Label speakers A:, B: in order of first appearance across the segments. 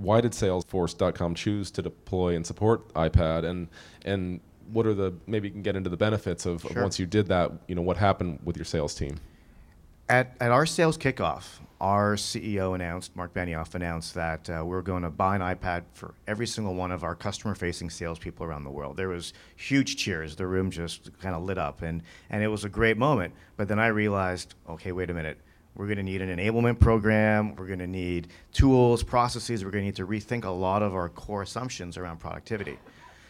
A: Why did Salesforce.com choose to deploy and support iPad, and and what are the maybe you can get into the benefits of, of once you did that? You know what happened with your sales team?
B: At, at our sales kickoff, our CEO announced, Marc Benioff announced that uh, we're going to buy an iPad for every single one of our customer-facing salespeople around the world. There was huge cheers. The room just kind of lit up, and, and it was a great moment. But then I realized, okay, wait a minute. We're going to need an enablement program. We're going to need tools, processes. We're going to need to rethink a lot of our core assumptions around productivity.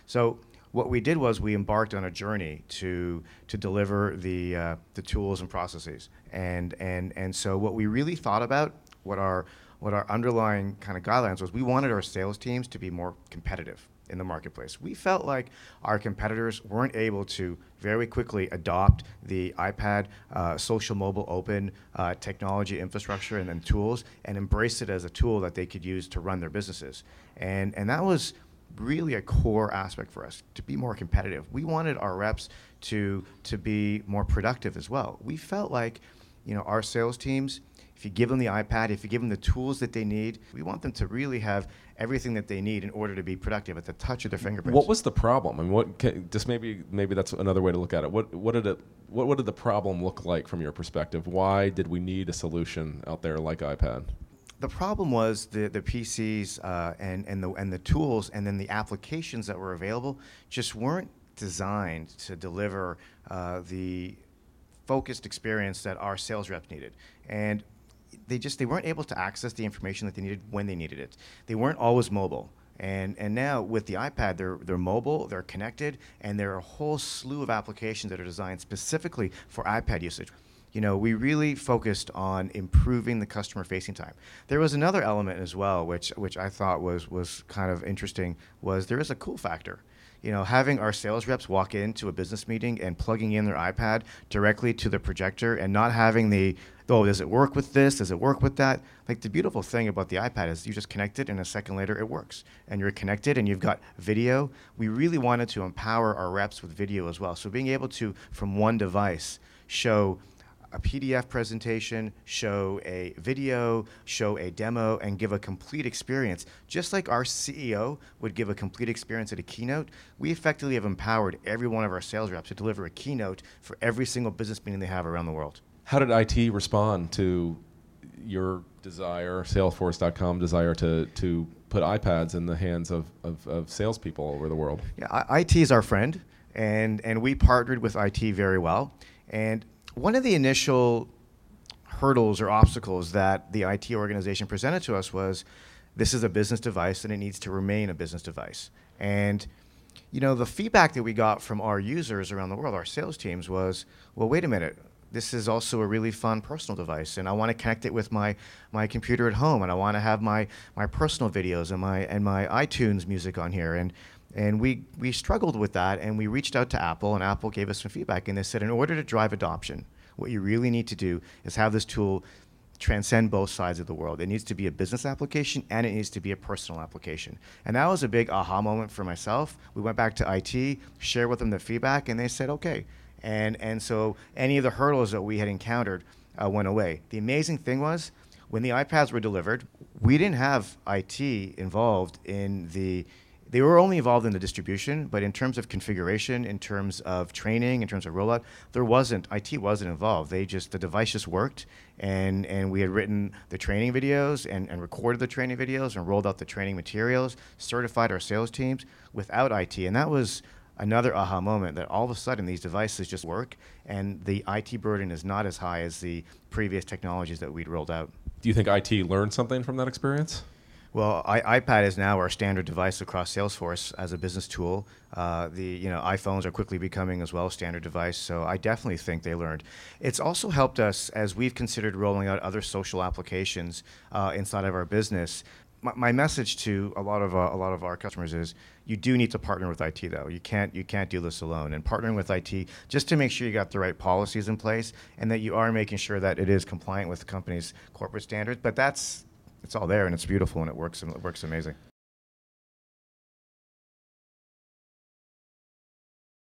B: So what we did was we embarked on a journey to to deliver the uh, the tools and processes, and and and so what we really thought about, what our what our underlying kind of guidelines was, we wanted our sales teams to be more competitive in the marketplace. We felt like our competitors weren't able to very quickly adopt the iPad uh, social mobile open uh, technology infrastructure and then tools and embrace it as a tool that they could use to run their businesses. And and that was really a core aspect for us to be more competitive. We wanted our reps to to be more productive as well. We felt like, you know, our sales teams, if you give them the iPad, if you give them the tools that they need, we want them to really have everything that they need in order to be productive at the touch of their fingerprints.
A: What was the problem? I mean, what ca- just maybe maybe that's another way to look at it. What what did it what, what did the problem look like from your perspective? Why did we need a solution out there like iPad?
B: the problem was the, the PCs uh, and, and, the, and the tools and then the applications that were available just weren't designed to deliver uh, the focused experience that our sales reps needed. And they just they weren't able to access the information that they needed when they needed it. They weren't always mobile. And, and now with the iPad, they're, they're mobile, they're connected, and there are a whole slew of applications that are designed specifically for iPad usage you know, we really focused on improving the customer facing time. There was another element as well, which which I thought was was kind of interesting, was there is a cool factor. You know, having our sales reps walk into a business meeting and plugging in their iPad directly to the projector and not having the oh, does it work with this? Does it work with that? Like the beautiful thing about the iPad is you just connect it and a second later it works. And you're connected and you've got video. We really wanted to empower our reps with video as well. So being able to, from one device, show a PDF presentation, show a video, show a demo, and give a complete experience. Just like our CEO would give a complete experience at a keynote, we effectively have empowered every one of our sales reps to deliver a keynote for every single business meeting they have around the world.
A: How did IT respond to your desire, Salesforce.com desire to to put iPads in the hands of, of, of salespeople over the world?
B: Yeah, I- IT is our friend, and, and we partnered with IT very well. And one of the initial hurdles or obstacles that the IT organization presented to us was this is a business device and it needs to remain a business device. And you know, the feedback that we got from our users around the world, our sales teams, was, well, wait a minute. This is also a really fun personal device, and I want to connect it with my, my computer at home, and I want to have my, my personal videos and my and my iTunes music on here. And and we we struggled with that, and we reached out to Apple, and Apple gave us some feedback, and they said, in order to drive adoption, what you really need to do is have this tool transcend both sides of the world. It needs to be a business application and it needs to be a personal application. And that was a big aha moment for myself. We went back to IT, shared with them the feedback, and they said, okay. And, and so any of the hurdles that we had encountered uh, went away. The amazing thing was, when the iPads were delivered, we didn't have IT involved in the they were only involved in the distribution, but in terms of configuration, in terms of training, in terms of rollout, there wasn't IT wasn't involved. They just the device just worked, and and we had written the training videos and, and recorded the training videos and rolled out the training materials, certified our sales teams without IT, and that was another aha moment that all of a sudden these devices just work and the IT burden is not as high as the previous technologies that we'd rolled out.
A: Do you think IT learned something from that experience?
B: Well, I, iPad is now our standard device across Salesforce as a business tool. Uh, the you know iPhones are quickly becoming as well a standard device, so I definitely think they learned. It's also helped us as we've considered rolling out other social applications uh, inside of our business. My, my, message to a lot of uh, a lot of our customers is you do need to partner with IT though. You can't you can't do this alone. And partnering with IT just to make sure you got the right policies in place and that you are making sure that it is compliant with the company's corporate standards. But that's it's all there and it's beautiful and it works and it works amazing.